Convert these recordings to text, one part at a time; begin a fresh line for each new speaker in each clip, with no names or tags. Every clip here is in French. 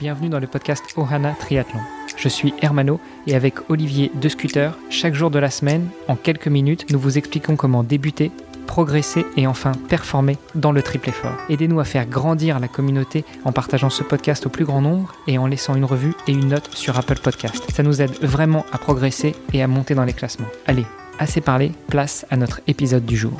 bienvenue dans le podcast Ohana Triathlon. Je suis Hermano et avec Olivier de Scooter, chaque jour de la semaine, en quelques minutes, nous vous expliquons comment débuter, progresser et enfin performer dans le triple effort. Aidez-nous à faire grandir la communauté en partageant ce podcast au plus grand nombre et en laissant une revue et une note sur Apple Podcast. Ça nous aide vraiment à progresser et à monter dans les classements. Allez, assez parlé, place à notre épisode du jour.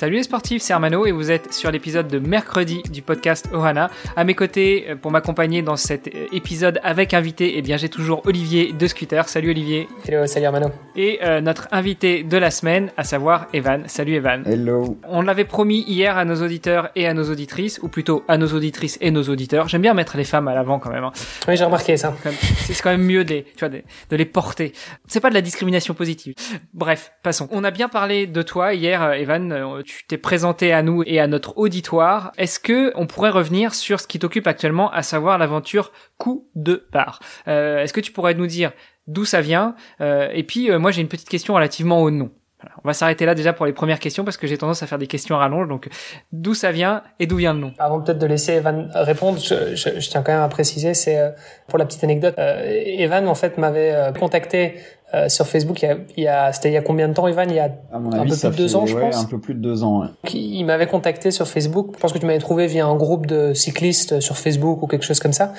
Salut les sportifs, c'est Armano et vous êtes sur l'épisode de mercredi du podcast Ohana. À mes côtés, euh, pour m'accompagner dans cet euh, épisode avec invité, eh bien j'ai toujours Olivier de Scooter. Salut Olivier.
Hello, salut Armano.
Et euh, notre invité de la semaine, à savoir Evan. Salut Evan.
Hello.
On l'avait promis hier à nos auditeurs et à nos auditrices, ou plutôt à nos auditrices et nos auditeurs. J'aime bien mettre les femmes à l'avant quand même. Hein.
Oui, j'ai remarqué ça.
C'est quand même mieux de les, tu vois, de, de les porter. C'est pas de la discrimination positive. Bref, passons. On a bien parlé de toi hier, Evan tu t'es présenté à nous et à notre auditoire. Est-ce que on pourrait revenir sur ce qui t'occupe actuellement, à savoir l'aventure coup de barre? Euh, Est-ce que tu pourrais nous dire d'où ça vient? Euh, Et puis euh, moi j'ai une petite question relativement au nom. on va s'arrêter là déjà pour les premières questions parce que j'ai tendance à faire des questions à rallonge. Donc, d'où ça vient et d'où vient le nom?
Avant peut-être de laisser Evan répondre, je, tiens quand même à préciser, c'est pour la petite anecdote. Evan en fait m'avait contacté euh, sur Facebook, il y a, il y a c'était il y a combien de temps, Ivan? Il y a
avis, un peu plus de deux ans, je pense. Un peu plus de deux ans. Ouais.
Il m'avait contacté sur Facebook. Je pense que tu m'avais trouvé via un groupe de cyclistes sur Facebook ou quelque chose comme ça.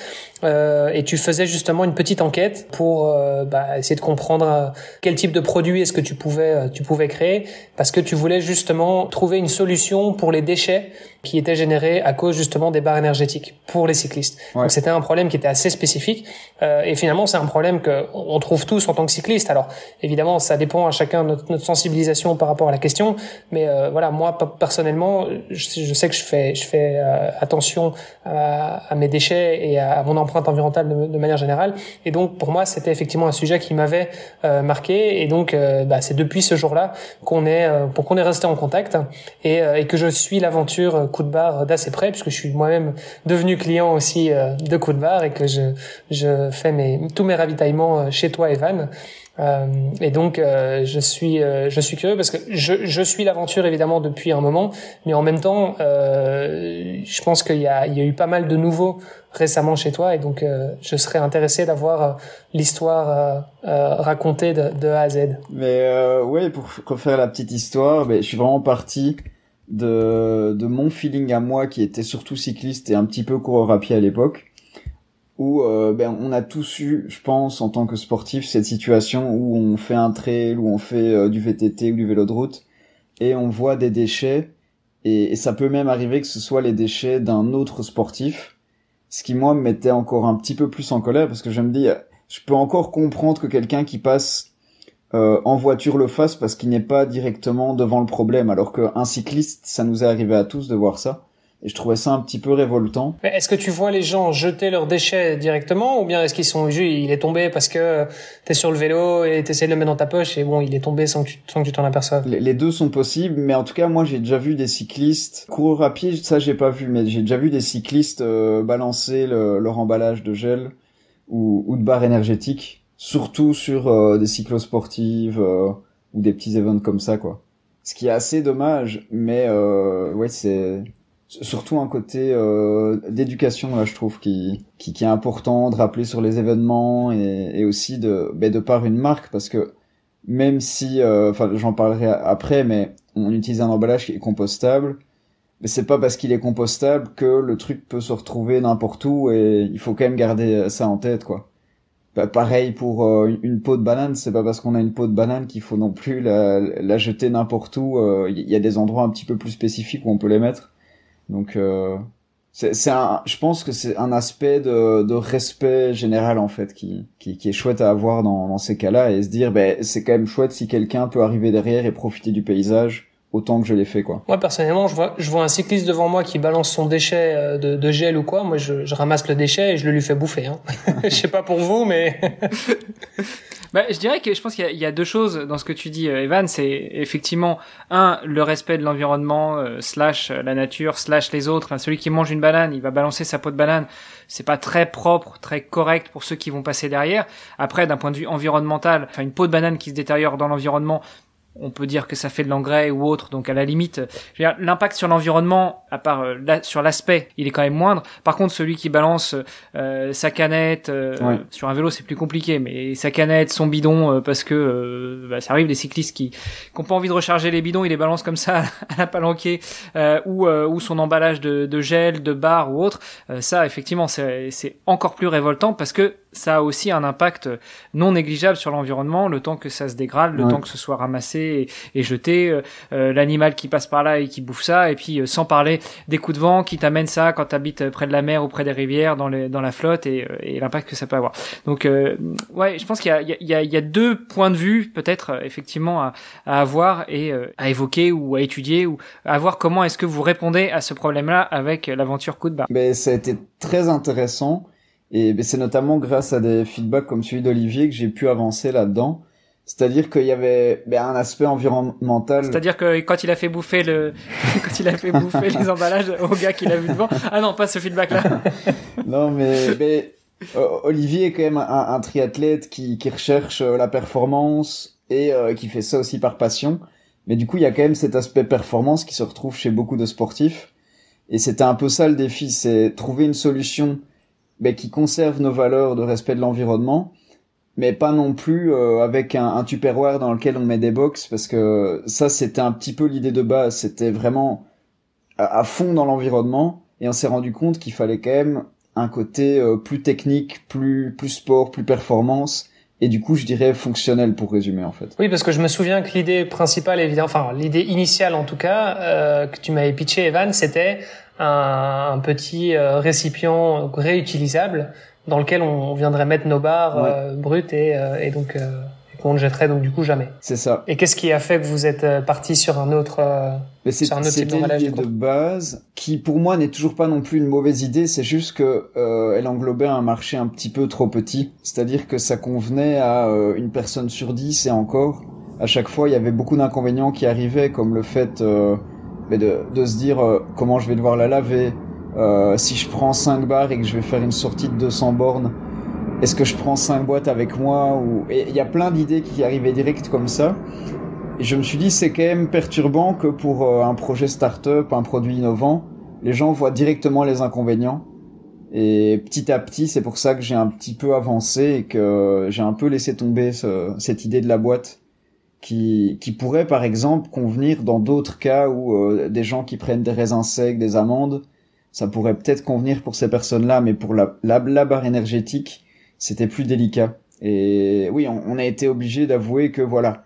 Euh, et tu faisais justement une petite enquête pour euh, bah, essayer de comprendre euh, quel type de produit est-ce que tu pouvais euh, tu pouvais créer, parce que tu voulais justement trouver une solution pour les déchets qui étaient générés à cause justement des barres énergétiques pour les cyclistes. Ouais. Donc c'était un problème qui était assez spécifique. et finalement, c'est un problème que on trouve tous en tant que cycliste alors évidemment, ça dépend à chacun de notre, sensibilisation par rapport à la question, mais euh, voilà, moi personnellement, je, sais que je fais, je fais euh, attention à, mes déchets et à, mon empreinte environnementale de, manière générale, et donc pour moi, c'était effectivement un sujet qui m'avait euh, marqué, et donc bah, c'est depuis ce jour-là qu'on est, pour qu'on est resté en contact et, et que je suis l'aventure coup de barre d'assez près, puisque je suis moi-même devenu client aussi de coup de barre et que je, je fais mes, tous mes ravitaillements chez toi, Evan. Euh, et donc, euh, je suis, euh, je suis curieux parce que je, je suis l'aventure évidemment depuis un moment, mais en même temps, euh, je pense qu'il y a, il y a eu pas mal de nouveaux récemment chez toi, et donc je serais intéressé d'avoir l'histoire racontée de, de, A à Z.
Mais ouais, pour refaire la petite histoire, ben, je suis vraiment parti de, de mon feeling à moi qui était surtout cycliste et un petit peu coureur à pied à l'époque où euh, ben, on a tous eu, je pense, en tant que sportif, cette situation où on fait un trail, où on fait euh, du VTT ou du vélo de route, et on voit des déchets, et, ça peut même arriver que ce soit les déchets d'un autre sportif, ce qui moi me mettait encore un petit peu plus en colère, parce que je me dis, je peux encore comprendre que quelqu'un qui passe euh, en voiture le fasse parce qu'il n'est pas directement devant le problème, alors qu'un cycliste, ça nous est arrivé à tous de voir ça. Et je trouvais ça un petit peu révoltant.
Est-ce que tu vois les gens jeter leurs déchets directement ou bien est-ce qu'ils sont juste il est tombé parce que t'es sur le vélo et t'essaies de le mettre dans ta poche et bon il est tombé sans que tu sans que tu t'en aperçoives?
Les, deux sont possibles, mais en tout cas moi j'ai déjà vu des cyclistes courir à pied, ça j'ai pas vu, mais j'ai déjà vu des cyclistes euh, balancer le, leur emballage de gel ou, ou de barres énergétiques, surtout sur euh, des cyclosportives euh, ou des petits événements comme ça quoi. Ce qui est assez dommage, mais ouais c'est surtout un côté euh, d'éducation là je trouve qui, qui, qui est important de rappeler sur les événements et, et aussi de ben, de par une marque parce que même si euh, enfin j'en parlerai après mais on utilise un emballage qui est compostable mais c'est pas parce qu'il est compostable que le truc peut se retrouver n'importe où et il faut quand même garder ça en tête quoi bah, pareil pour euh, une peau de banane, c'est pas parce qu'on a une peau de banane qu'il faut non plus la, la jeter n'importe où. Il y a des endroits un petit peu plus spécifiques où on peut les mettre. Donc euh, c'est un, je pense que c'est un aspect de, de respect général en fait qui, qui, qui est chouette à avoir dans, dans ces cas-là et se dire ben c'est quand même chouette si quelqu'un peut arriver derrière et profiter du paysage autant que je l'ai fait quoi.
Moi personnellement, je vois je vois un cycliste devant moi qui balance son déchet euh, de, de gel ou quoi, moi je, je ramasse le déchet et je le lui fais bouffer hein. je sais pas pour vous mais
Bah, je dirais que je pense qu'il y, y, a deux choses dans ce que tu dis, euh, Evan. C'est effectivement un le respect de l'environnement euh, slash la nature slash les autres. celui qui mange une banane, il va balancer sa peau de banane. C'est pas très propre, très correct pour ceux qui vont passer derrière. Après, d'un point de vue environnemental, enfin une peau de banane qui se détériore dans l'environnement, on peut dire que ça fait de l'engrais ou autre. Donc à la limite, l'impact sur l'environnement à part euh, sur l'aspect, il est quand même moindre. Par contre, celui qui balance euh, sa canette euh, sur un vélo, c'est plus compliqué, mais sa canette, son bidon, parce que bah, ça arrive des cyclistes qui n'ont pas envie de recharger les bidons, ils les balancent comme ça à la palanquée, ou, ou son emballage de, de, gel, de bar ou autre. ça, effectivement, c'est encore plus révoltant parce que ça a aussi un impact non négligeable sur l'environnement, le temps que ça se dégrade, le temps que ce soit ramassé et, jeté, euh, euh, l'animal qui passe par là et qui bouffe ça, et puis euh, sans parler des coups de vent qui t'amènent ça quand tu habites près de la mer ou près des rivières, dans, les, dans la flotte, et, et l'impact que ça peut avoir. Donc ouais, je pense qu'il y a, il y, a, il y a deux points de vue peut-être effectivement à, à, avoir et à évoquer ou à étudier ou à voir comment est-ce que vous répondez à ce problème-là avec l'aventure coup de barre.
Mais ça a été très intéressant et ben, c'est notamment grâce à des feedbacks comme celui d'Olivier que j'ai pu avancer là-dedans. C'est-à-dire qu'il y avait ben, un aspect environnemental.
C'est-à-dire que quand il a fait bouffer le, quand il a fait bouffer les emballages au gars qu'il a vu devant. Ah non, pas ce feedback-là.
non, mais, ben, Olivier est quand même un, un triathlète qui, qui recherche euh, la performance et euh, qui fait ça aussi par passion. Mais du coup, il y a quand même cet aspect performance qui se retrouve chez beaucoup de sportifs. Et c'était un peu ça le défi, c'est trouver une solution ben, qui conserve nos valeurs de respect de l'environnement, mais pas non plus euh, avec un, un dans lequel on met des box, parce que ça c'était un petit peu l'idée de base, c'était vraiment à, fond dans l'environnement, et on s'est rendu compte qu'il fallait quand même un côté euh, plus technique, plus plus sport, plus performance, et du coup je dirais fonctionnel pour résumer en fait.
Oui parce que je me souviens que l'idée principale évidemment, enfin l'idée initiale en tout cas euh, que tu m'avais pitché Evan, c'était un, petit euh, récipient réutilisable dans lequel on viendrait mettre nos barres euh, brutes et, euh, et donc qu'on ne jetterait donc du coup jamais.
C'est ça.
Et qu'est-ce qui a fait que vous êtes parti sur un autre
Mais c'est, type d'emballage de base qui pour moi n'est toujours pas non plus une mauvaise idée, c'est juste que euh, elle englobait un marché un petit peu trop petit, c'est-à-dire que ça convenait à une personne sur dix et encore à chaque fois il y avait beaucoup d'inconvénients qui arrivaient comme le fait mais de, de se dire euh, comment je vais devoir la laver, euh, si je prends 5 barres et que je vais faire une sortie de 200 bornes, est-ce que je prends 5 boîtes avec moi ou il y a plein d'idées qui arrivaient direct comme ça. Et je me suis dit c'est quand même perturbant que pour euh, un projet start-up, un produit innovant, les gens voient directement les inconvénients. Et petit à petit, c'est pour ça que j'ai un petit peu avancé et que j'ai un peu laissé tomber ce, cette idée de la boîte qui, qui pourrait par exemple convenir dans d'autres cas où euh, des gens qui prennent des raisins secs, des amandes, ça pourrait peut-être convenir pour ces personnes-là, mais pour la, la, barre énergétique, c'était plus délicat. Et oui, on, a été obligé d'avouer que voilà,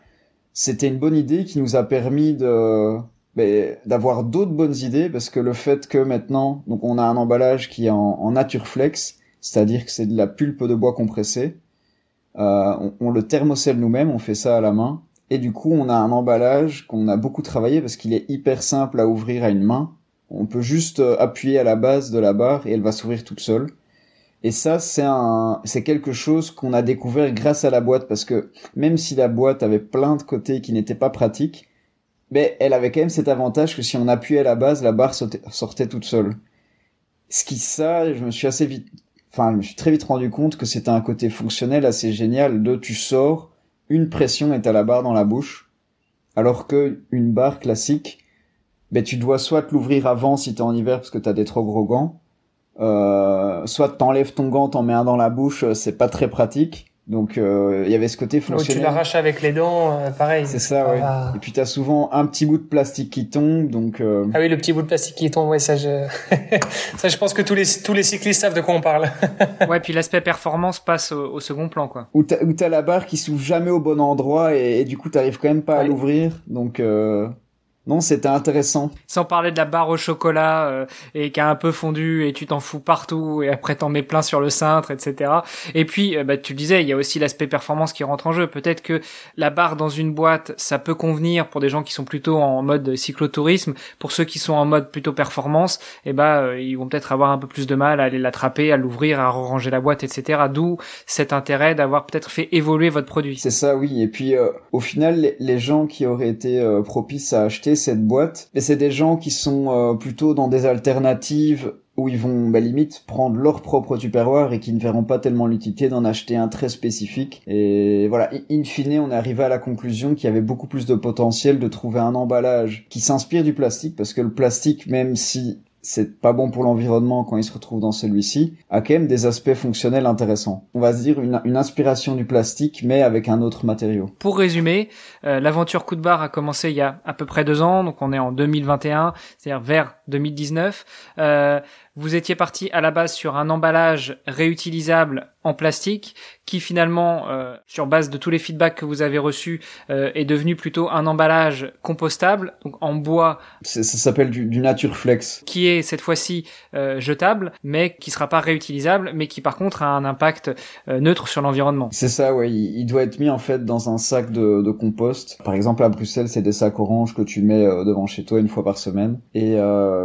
c'était une bonne idée qui nous a permis de ben, d'avoir d'autres bonnes idées parce que le fait que maintenant, donc on a un emballage qui est en, en nature flex, c'est-à-dire que c'est de la pulpe de bois compressé. Euh, on, on, le thermocèle nous-mêmes, on fait ça à la main. Et du coup, on a un emballage qu'on a beaucoup travaillé parce qu'il est hyper simple à ouvrir à une main. On peut juste euh, appuyer à la base de la barre et elle va s'ouvrir toute seule. Et ça, c'est un, c'est quelque chose qu'on a découvert grâce à la boîte parce que même si la boîte avait plein de côtés qui n'étaient pas pratiques, mais elle avait quand même cet avantage que si on appuyait à la base, la barre sortait toute seule. Ce qui, ça, je me suis assez vite, enfin, je me suis très vite rendu compte que c'était un côté fonctionnel assez génial de tu sors, une pression est à la barre dans la bouche, alors que une barre classique, ben tu dois soit l'ouvrir avant si t'es en hiver parce que t'as des trop gros gants, euh, soit t'enlèves ton gant, t'en mets un dans la bouche, c'est pas très pratique. Donc euh, il y avait ce côté fonctionnel.
tu l'arraches avec les dents, euh, pareil.
C'est ça, oui. Et puis t'as souvent un petit bout de plastique qui tombe, donc. Euh...
Ah oui, le petit bout de plastique qui tombe, ouais, ça je, ça je pense que tous les tous les cyclistes savent de quoi on parle.
ouais, puis l'aspect performance passe au, second plan, quoi.
Ou t'as, t'as la barre qui s'ouvre jamais au bon endroit et, du coup t'arrives quand même pas à l'ouvrir, donc. Euh non, c'était intéressant.
Sans parler de la barre au chocolat euh, et qui a un peu fondu et tu t'en fous partout et après t'en mets plein sur le cintre, etc. Et puis, euh, bah, tu le disais, il y a aussi l'aspect performance qui rentre en jeu. Peut-être que la barre dans une boîte, ça peut convenir pour des gens qui sont plutôt en mode cyclotourisme. Pour ceux qui sont en mode plutôt performance, et eh bah, ils vont peut-être avoir un peu plus de mal à aller l'attraper, à l'ouvrir, à ranger la boîte, etc. D'où cet intérêt d'avoir peut-être fait évoluer votre produit.
C'est ça, oui. Et puis, euh, au final, les gens qui auraient été propices à acheter cette boîte. Et c'est des gens qui sont euh, plutôt dans des alternatives où ils vont bah, limite prendre leur propre tupperware et qui ne verront pas tellement l'utilité d'en acheter un très spécifique. Et voilà, in fine, on est arrivé à la conclusion qu'il y avait beaucoup plus de potentiel de trouver un emballage qui s'inspire du plastique, parce que le plastique, même si c'est pas bon pour l'environnement quand il se retrouve dans celui-ci, a quand même des aspects fonctionnels intéressants. On va se dire une, inspiration du plastique, mais avec un autre matériau.
Pour résumer, euh, l'aventure coup de barre a commencé il y a à peu près deux ans, donc on est en 2021, c'est-à-dire vers 2019. Euh, vous étiez parti à la base sur un emballage réutilisable en plastique qui finalement, euh, sur base de tous les feedbacks que vous avez reçus, euh, est devenu plutôt un emballage compostable, donc en bois.
Ça s'appelle du, du Natureflex.
Qui est cette fois-ci euh, jetable, mais qui sera pas réutilisable, mais qui par contre a un impact euh, neutre sur l'environnement.
C'est ça, ouais. Il, doit être mis en fait dans un sac de, de compost. Par exemple, à Bruxelles, c'est des sacs oranges que tu mets euh, devant chez toi une fois par semaine. Et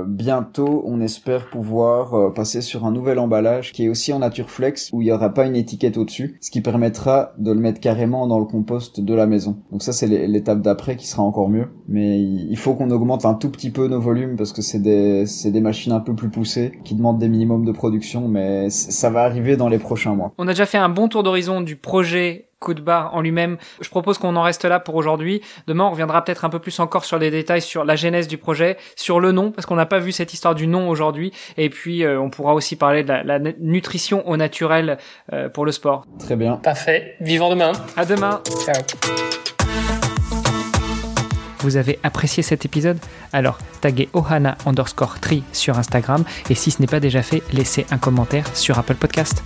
bientôt, on espère pouvoir passer sur un nouvel emballage qui est aussi en Natureflex, où il y aura pas une étiquette au-dessus, ce qui permettra de le mettre carrément dans le compost de la maison. Donc ça c'est l'étape d'après qui sera encore mieux, mais il faut qu'on augmente un tout petit peu nos volumes parce que c'est des des machines un peu plus poussées qui demandent des minimums de production, mais ça va arriver dans les prochains mois.
On a déjà fait un bon tour d'horizon du projet coup de barre en lui-même. Je propose qu'on en reste là pour aujourd'hui. Demain, on reviendra peut-être un peu plus encore sur les détails sur la genèse du projet, sur le nom, parce qu'on n'a pas vu cette histoire du nom aujourd'hui. Et puis, euh, on pourra aussi parler de la, nutrition au naturel euh, pour le sport.
Très bien.
Parfait. Vivant demain.
À demain.
Ciao.
Vous avez apprécié cet épisode? Alors, taguez ohana underscore tree sur Instagram et si ce n'est pas déjà fait, laissez un commentaire sur Apple Podcast.